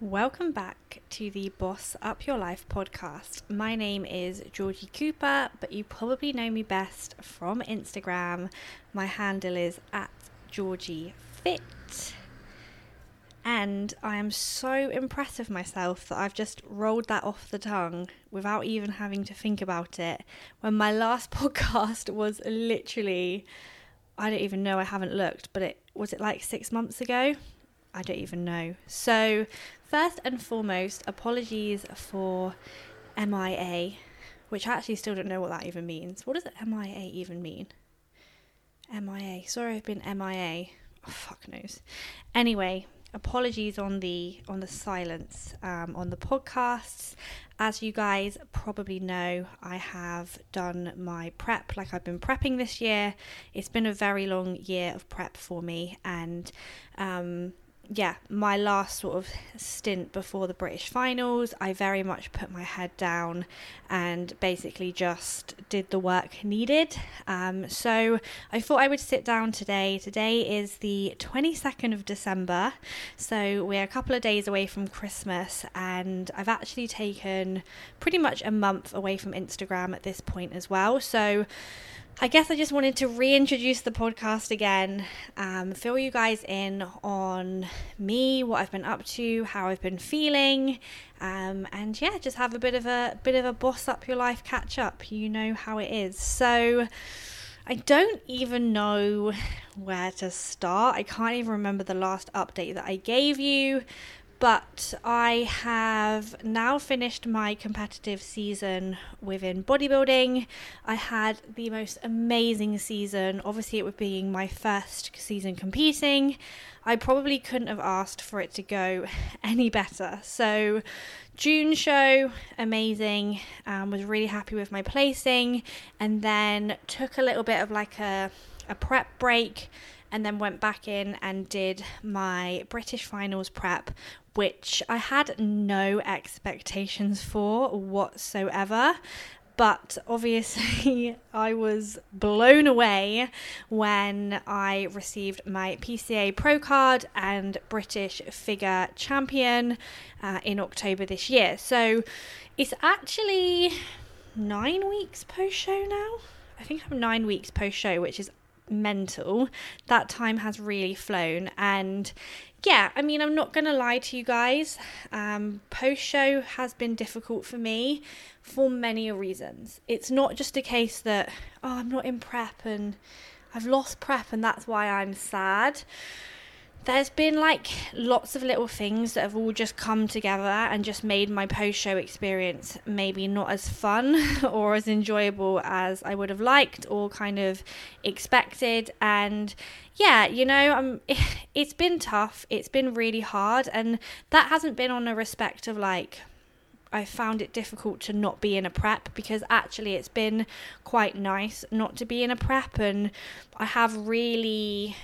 Welcome back to the Boss Up Your Life podcast. My name is Georgie Cooper, but you probably know me best from Instagram. My handle is at Georgie Fit. And I am so impressed with myself that I've just rolled that off the tongue without even having to think about it. When my last podcast was literally, I don't even know, I haven't looked, but it was it like six months ago? I don't even know. So, first and foremost, apologies for MIA, which I actually still don't know what that even means. What does MIA even mean? MIA. Sorry, I've been MIA. Oh, fuck knows. Anyway, apologies on the on the silence um, on the podcasts. As you guys probably know, I have done my prep like I've been prepping this year. It's been a very long year of prep for me, and um, yeah, my last sort of stint before the British finals, I very much put my head down and basically just did the work needed. Um, so I thought I would sit down today. Today is the 22nd of December, so we're a couple of days away from Christmas, and I've actually taken pretty much a month away from Instagram at this point as well. So I guess I just wanted to reintroduce the podcast again, um, fill you guys in on me, what I've been up to, how I've been feeling, um, and yeah, just have a bit of a bit of a boss up your life catch up. You know how it is. So I don't even know where to start. I can't even remember the last update that I gave you, but I have now finished my competitive season within bodybuilding. I had the most amazing season. Obviously, it was being my first season competing. I probably couldn't have asked for it to go any better. So, June show, amazing. Um, was really happy with my placing, and then took a little bit of like a a prep break and then went back in and did my British finals prep, which I had no expectations for whatsoever. But obviously, I was blown away when I received my PCA Pro card and British Figure Champion uh, in October this year. So it's actually nine weeks post show now. I think I'm nine weeks post show, which is mental. That time has really flown. And yeah, I mean, I'm not going to lie to you guys. Um, Post show has been difficult for me for many reasons. It's not just a case that, oh, I'm not in prep and I've lost prep and that's why I'm sad there's been like lots of little things that have all just come together and just made my post show experience maybe not as fun or as enjoyable as I would have liked or kind of expected. And yeah you know I'm it's been tough. It's been really hard. And that hasn't been on a respect of like I found it difficult to not be in a prep because actually it's been quite nice not to be in a prep. And I have really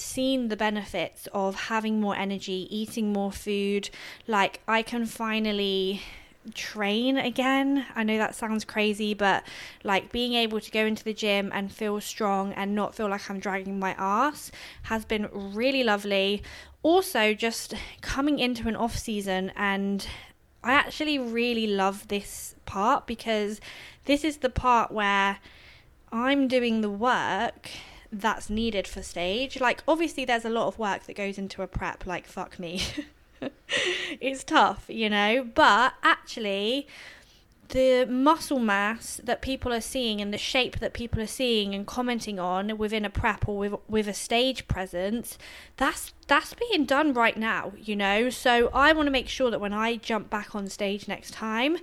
seen the benefits of having more energy, eating more food. Like, I can finally train again. I know that sounds crazy, but like being able to go into the gym and feel strong and not feel like I'm dragging my ass has been really lovely. Also, just coming into an off season, and I actually really love this part because this is the part where I'm doing the work that's needed for stage. Like, obviously, there's a lot of work that goes into a prep, like, fuck me. it's tough, you know, but actually, the muscle mass that people are seeing and the shape that people are seeing and commenting on within a prep or with, with a stage presence that's that's being done right now you know? So i want to make sure that when i jump back on stage next time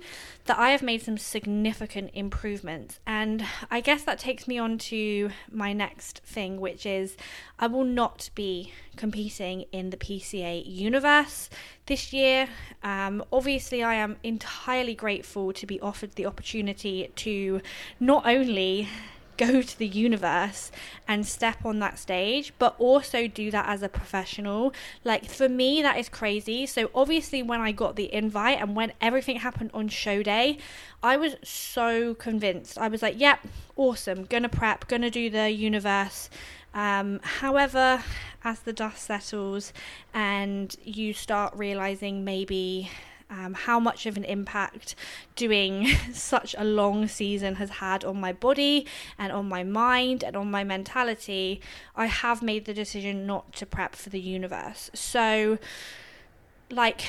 that i have made some significant improvements. And i guess that takes me on to my next thing which is i will not be competing in the pca universe this year. Um, obviously i am entirely grateful to be offered the opportunity to not only go to the universe and step on that stage, but also do that as a professional. Like for me, that is crazy. So obviously, when I got the invite and when everything happened on show day, I was so convinced. I was like, yep, awesome, gonna prep, gonna do the universe. Um, however, as the dust settles and you start realizing maybe um, how much of an impact doing such a long season has had on my body and on my mind and on my mentality, I have made the decision not to prep for the universe. So, like,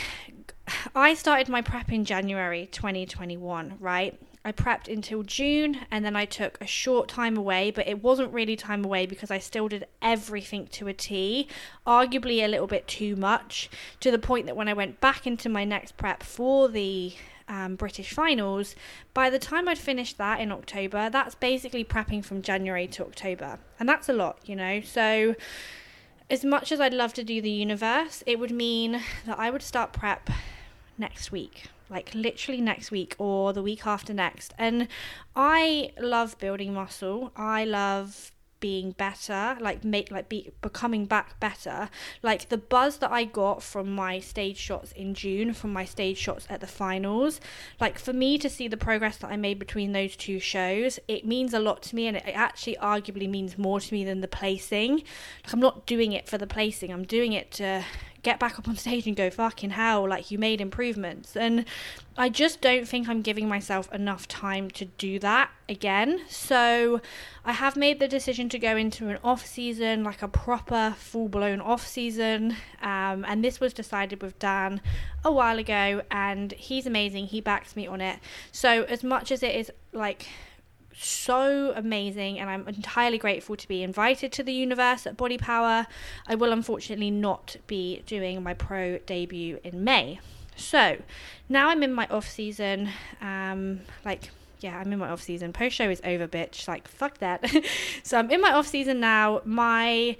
I started my prep in January 2021, right? I prepped until June and then I took a short time away, but it wasn't really time away because I still did everything to a T, arguably a little bit too much, to the point that when I went back into my next prep for the um, British finals, by the time I'd finished that in October, that's basically prepping from January to October. And that's a lot, you know? So, as much as I'd love to do the universe, it would mean that I would start prep next week like literally next week or the week after next. And I love building muscle. I love being better like make like be becoming back better like the buzz that i got from my stage shots in june from my stage shots at the finals like for me to see the progress that i made between those two shows it means a lot to me and it actually arguably means more to me than the placing like i'm not doing it for the placing i'm doing it to get back up on stage and go fucking hell like you made improvements. And i just don't think i'm giving myself enough time to do that again. So i have made the decision to go into an off season like a proper full blown off season um, and this was decided with dan a while ago and he's amazing he backs me on it. So as much as it is like so amazing and I'm entirely grateful to be invited to the universe at Body Power. I will unfortunately not be doing my pro debut in May. So now I'm in my off season. Um, like, yeah, I'm in my off season. Post show is over, bitch. Like, fuck that. so I'm in my off season now. My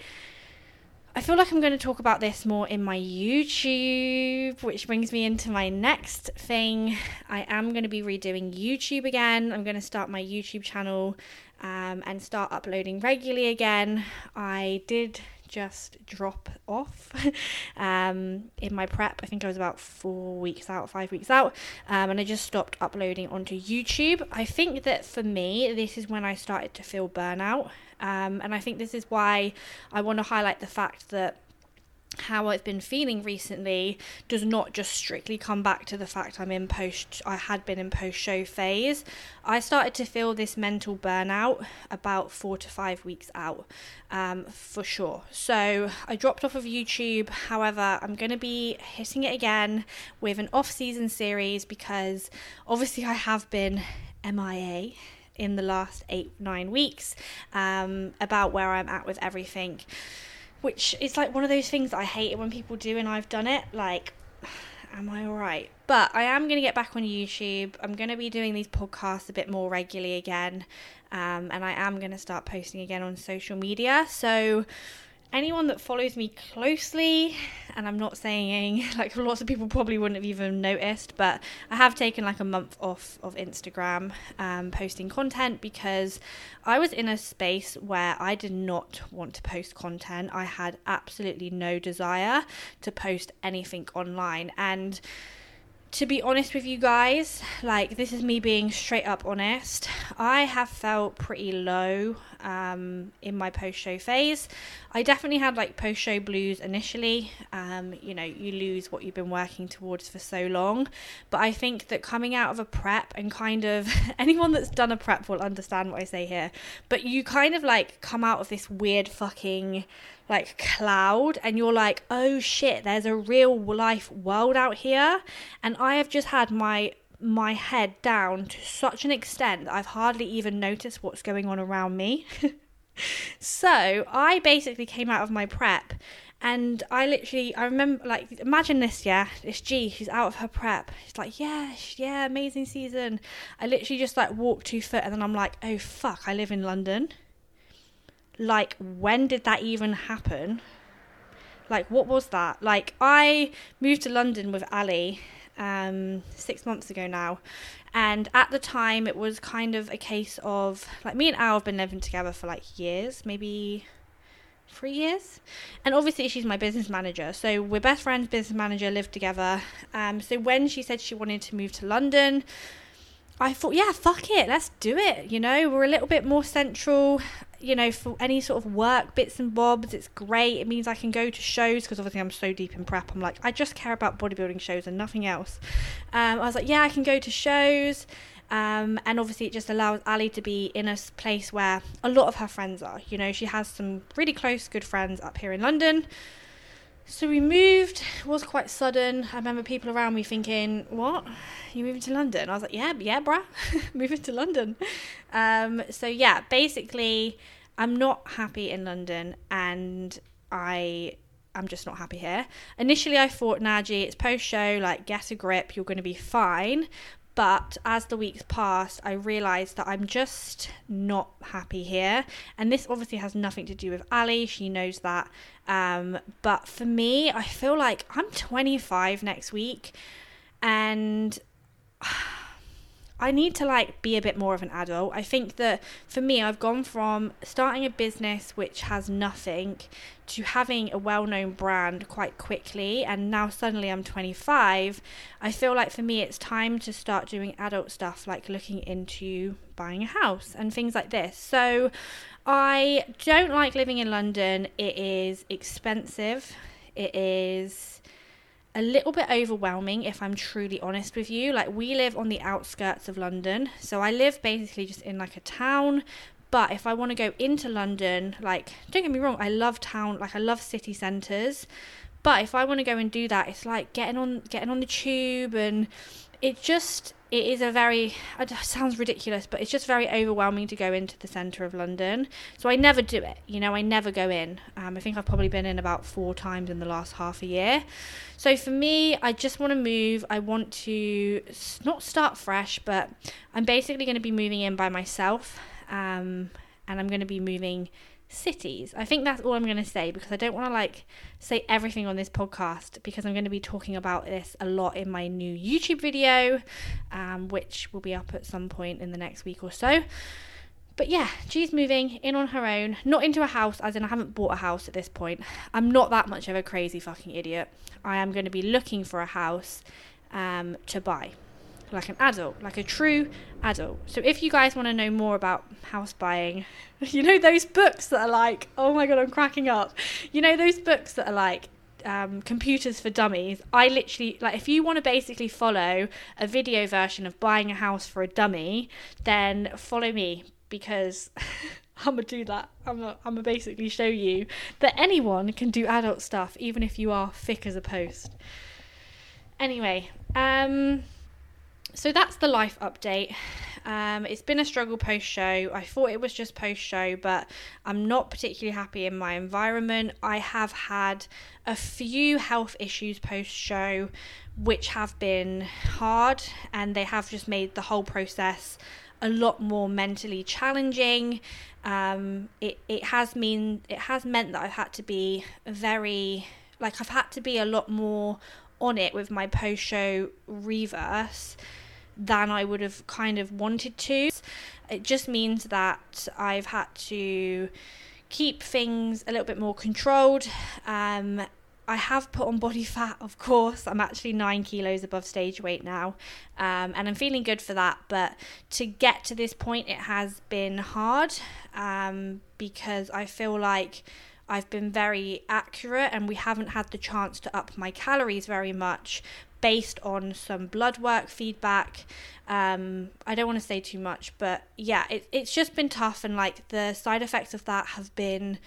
I feel like I'm going to talk about this more in my YouTube, which brings me into my next thing. I am going to be redoing YouTube again. I'm going to start my YouTube channel um, and start uploading regularly again. I did just drop off um, in my prep. I think I was about four weeks out, five weeks out, um, and I just stopped uploading onto YouTube. I think that for me, this is when I started to feel burnout, um, and I think this is why I want to highlight the fact that how I've been feeling recently does not just strictly come back to the fact I'm in post I had been in post show phase. I started to feel this mental burnout about 4 to 5 weeks out um, for sure. So I dropped off of YouTube. However, I'm going to be hitting it again with an off-season series because obviously I have been MIA in the last 8 9 weeks um, about where I'm at with everything which is like one of those things I hate it when people do and I've done it. Like, am I alright? But I am going to get back on YouTube. I'm going to be doing these podcasts a bit more regularly again. Um, and I am going to start posting again on social media. So anyone that follows me closely, and I'm not saying like lots of people probably wouldn't have even noticed, but I have taken like a month off of Instagram um, posting content because I was in a space where I did not want to post content. I had absolutely no desire to post anything online. And to be honest with you guys, like this is me being straight up honest, I have felt pretty low um, in my post show phase. I definitely had like post show blues initially. Um, you know, you lose what you've been working towards for so long. But I think that coming out of a prep and kind of anyone that's done a prep will understand what I say here. But you kind of like come out of this weird fucking like cloud and you're like, oh shit, there's a real life world out here. And I have just had my my head down to such an extent that I've hardly even noticed what's going on around me. so I basically came out of my prep and I literally, I remember, like, imagine this, yeah. It's G, she's out of her prep. She's like, yeah, yeah, amazing season. I literally just like walked two foot and then I'm like, oh fuck, I live in London. Like, when did that even happen? Like, what was that? Like, I moved to London with Ali um, six months ago now. And at the time, it was kind of a case of like me and Al have been living together for like years, maybe three years. And obviously, she's my business manager. So we're best friends, business manager, live together. Um, so when she said she wanted to move to London, I thought, yeah, fuck it, let's do it. You know, we're a little bit more central. You know, for any sort of work bits and bobs, it's great. It means I can go to shows because obviously I'm so deep in prep. I'm like, I just care about bodybuilding shows and nothing else. Um, I was like, yeah, I can go to shows. Um, and obviously, it just allows Ali to be in a place where a lot of her friends are. You know, she has some really close, good friends up here in London. So we moved. It was quite sudden. I remember people around me thinking, "What? You moving to London?" I was like, "Yeah, yeah, bruh, moving to London." Um, so yeah, basically, I'm not happy in London, and I I'm just not happy here. Initially, I thought, Naji, it's post show, like, get a grip, you're going to be fine. But as the weeks passed, I realised that I'm just not happy here. And this obviously has nothing to do with Ali, she knows that. Um, but for me, I feel like I'm 25 next week and. I need to like be a bit more of an adult. I think that for me, I've gone from starting a business which has nothing to having a well known brand quite quickly. And now suddenly I'm 25. I feel like for me, it's time to start doing adult stuff like looking into buying a house and things like this. So I don't like living in London. It is expensive. It is a little bit overwhelming if I'm truly honest with you. Like we live on the outskirts of London, so I live basically just in like a town. But if I want to go into London, like don't get me wrong, I love town, like I love city centres. But if I want to go and do that, it's like getting on getting on the tube and it just it is a very it sounds ridiculous but it's just very overwhelming to go into the centre of london. So i never do it you know i never go in. Um, i think i've probably been in about four times in the last half a year. So for me i just want to move. I want to not start fresh but i'm basically going to be moving in by myself um, and i'm going to be moving cities. I think that's all I'm going to say because I don't want to like say everything on this podcast because I'm going to be talking about this a lot in my new YouTube video, um, which will be up at some point in the next week or so. But yeah, she's moving in on her own, not into a house, as in I haven't bought a house at this point. I'm not that much of a crazy fucking idiot. I am going to be looking for a house um, to buy like an adult, like a true adult. So if you guys want to know more about house buying, you know those books that are like, oh my god, I'm cracking up. You know those books that are like um, computers for dummies. I literally like if you want to basically follow a video version of buying a house for a dummy, then follow me because I'm gonna do that. I'm gonna, I'm gonna basically show you that anyone can do adult stuff, even if you are thick as a post. Anyway, um, so that's the life update. Um, it's been a struggle post show. I thought it was just post show, but I'm not particularly happy in my environment. I have had a few health issues post show, which have been hard, and they have just made the whole process a lot more mentally challenging. Um, it it has mean it has meant that I've had to be very like I've had to be a lot more on it with my post show reverse than I would have kind of wanted to. It just means that I've had to keep things a little bit more controlled. Um, I have put on body fat, of course. I'm actually nine kilos above stage weight now, um, and I'm feeling good for that. But to get to this point, it has been hard um, because I feel like I've been very accurate and we haven't had the chance to up my calories very much based on some blood work feedback. Um, I don't want to say too much, but yeah, it, it's just been tough, and like the side effects of that have been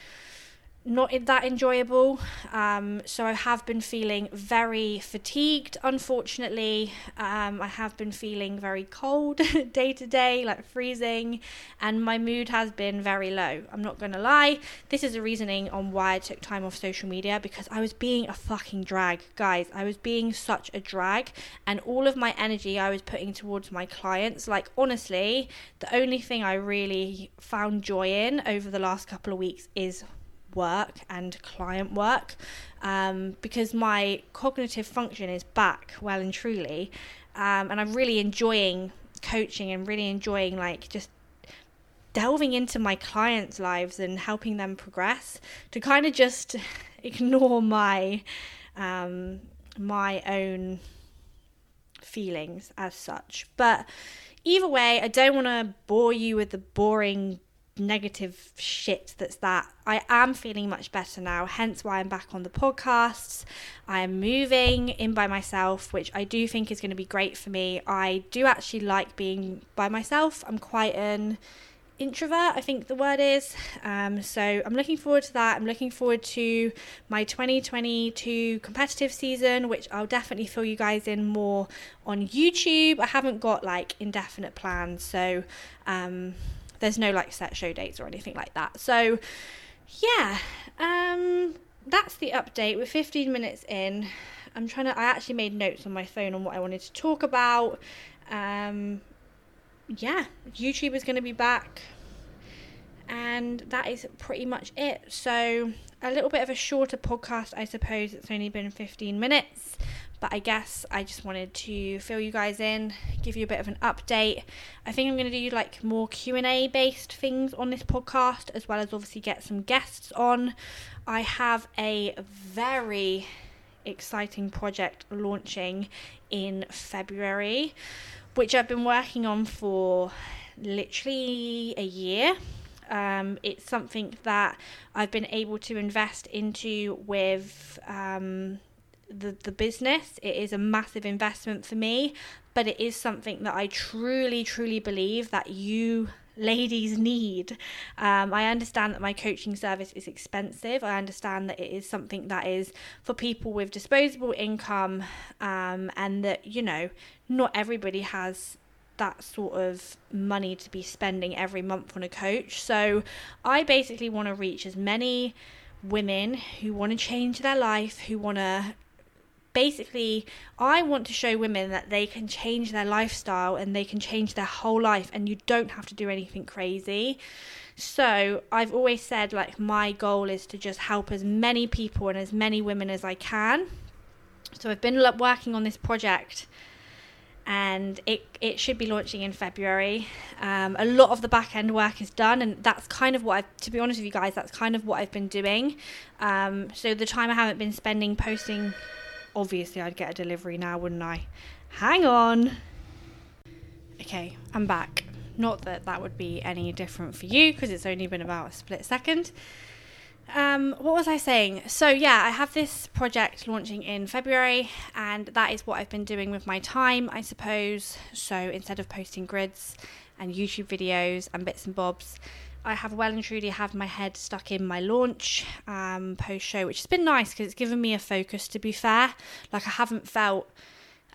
not that enjoyable. Um, so I have been feeling very fatigued, unfortunately. Um, I have been feeling very cold day to day, like freezing, and my mood has been very low. I'm not going to lie. This is the reasoning on why I took time off social media because I was being a fucking drag. Guys, I was being such a drag, and all of my energy I was putting towards my clients. Like, honestly, the only thing I really found joy in over the last couple of weeks is work and client work um, because my cognitive function is back well and truly. Um, and I'm really enjoying coaching and really enjoying like just delving into my clients' lives and helping them progress to kind of just ignore my um, my own feelings as such. But either way, I don't want to bore you with the boring negative shit that's that. I am feeling much better now, hence why I'm back on the podcasts. I am moving in by myself, which I do think is going to be great for me. I do actually like being by myself. I'm quite an introvert, I think the word is. Um, so I'm looking forward to that. I'm looking forward to my 2022 competitive season, which I'll definitely fill you guys in more on YouTube. I haven't got like indefinite plans, so um, there's no like set show dates or anything like that. So yeah, um, that's the update. We're 15 minutes in. I'm trying to. I actually made notes on my phone on what I wanted to talk about. Um, yeah, YouTube is going to be back. And that is pretty much it. So, a little bit of a shorter podcast, I suppose. It's only been 15 minutes, but I guess I just wanted to fill you guys in, give you a bit of an update. I think I'm going to do like more Q&A based things on this podcast as well as obviously get some guests on. I have a very exciting project launching in February which I've been working on for literally a year. Um, it's something that I've been able to invest into with um, the the business. It is a massive investment for me, but it is something that I truly, truly believe that you ladies need. Um, I understand that my coaching service is expensive. I understand that it is something that is for people with disposable income, um, and that you know not everybody has that sort of money to be spending every month on a coach. So I basically want to reach as many women who want to change their life, who want to basically I want to show women that they can change their lifestyle and they can change their whole life and you don't have to do anything crazy. So, I've always said like my goal is to just help as many people and as many women as I can. So, I've been working on this project and it, it should be launching in February. Um, a lot of the back end work is done, and that's kind of what I've, to be honest with you guys, that's kind of what I've been doing. Um, so the time I haven't been spending posting obviously I'd get a delivery now, wouldn't I? Hang on. Okay, I'm back. Not that that would be any different for you because it's only been about a split second. Um, what was I saying? So, yeah, I have this project launching in February, and that is what I've been doing with my time, I suppose. So, instead of posting grids and YouTube videos and bits and bobs, I have well and truly have my head stuck in my launch um, post show, which has been nice because it's given me a focus. To be fair, like I haven't felt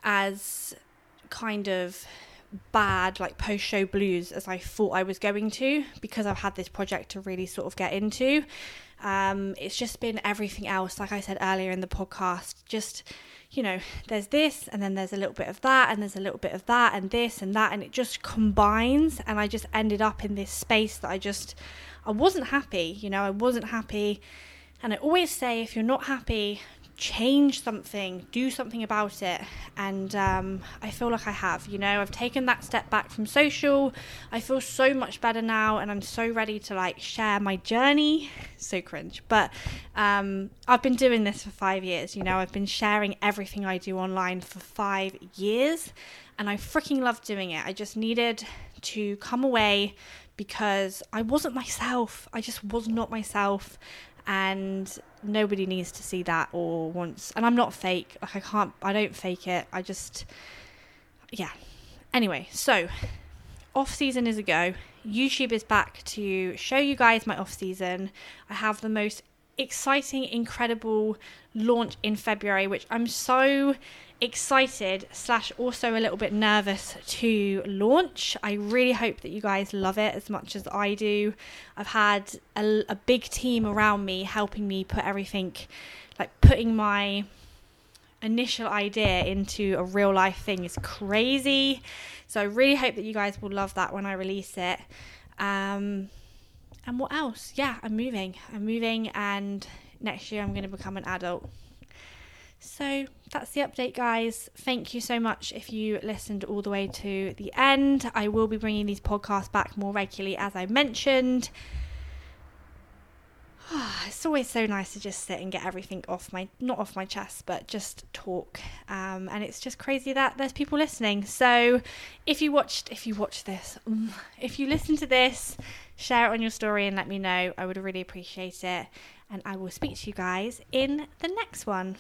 as kind of bad like post show blues as I thought I was going to because I've had this project to really sort of get into. Um, it's just been everything else, like I said earlier in the podcast, just you know, there's this and then there's a little bit of that and there's a little bit of that and this and that and it just combines and I just ended up in this space that I just I wasn't happy, you know, I wasn't happy. And I always say if you're not happy, change something, do something about it. And um, I feel like I have, you know, I've taken that step back from social. I feel so much better now, and I'm so ready to like share my journey. So cringe, but um, I've been doing this for five years, you know, I've been sharing everything I do online for five years, and I freaking love doing it. I just needed to come away because I wasn't myself. I just was not myself and nobody needs to see that or wants and I'm not fake like I can't I don't fake it I just yeah. Anyway so off season is a go. YouTube is back to show you guys my off season. I have the most exciting incredible launch in February which I'm so excited slash also a little bit nervous to launch. I really hope that you guys love it as much as I do. I've had a, a big team around me helping me put everything, like putting my initial idea into a real life thing is crazy. So I really hope that you guys will love that when I release it. Um, and what else? Yeah, I'm moving. I'm moving, and next year I'm going to become an adult. So that's the update, guys. Thank you so much if you listened all the way to the end. I will be bringing these podcasts back more regularly, as I mentioned. it's always so nice to just sit and get everything off my not off my chest but just talk um, and it's just crazy that there's people listening so if you watched if you watched this if you listen to this share it on your story and let me know. I would really appreciate it. And I will speak to you guys in the next one.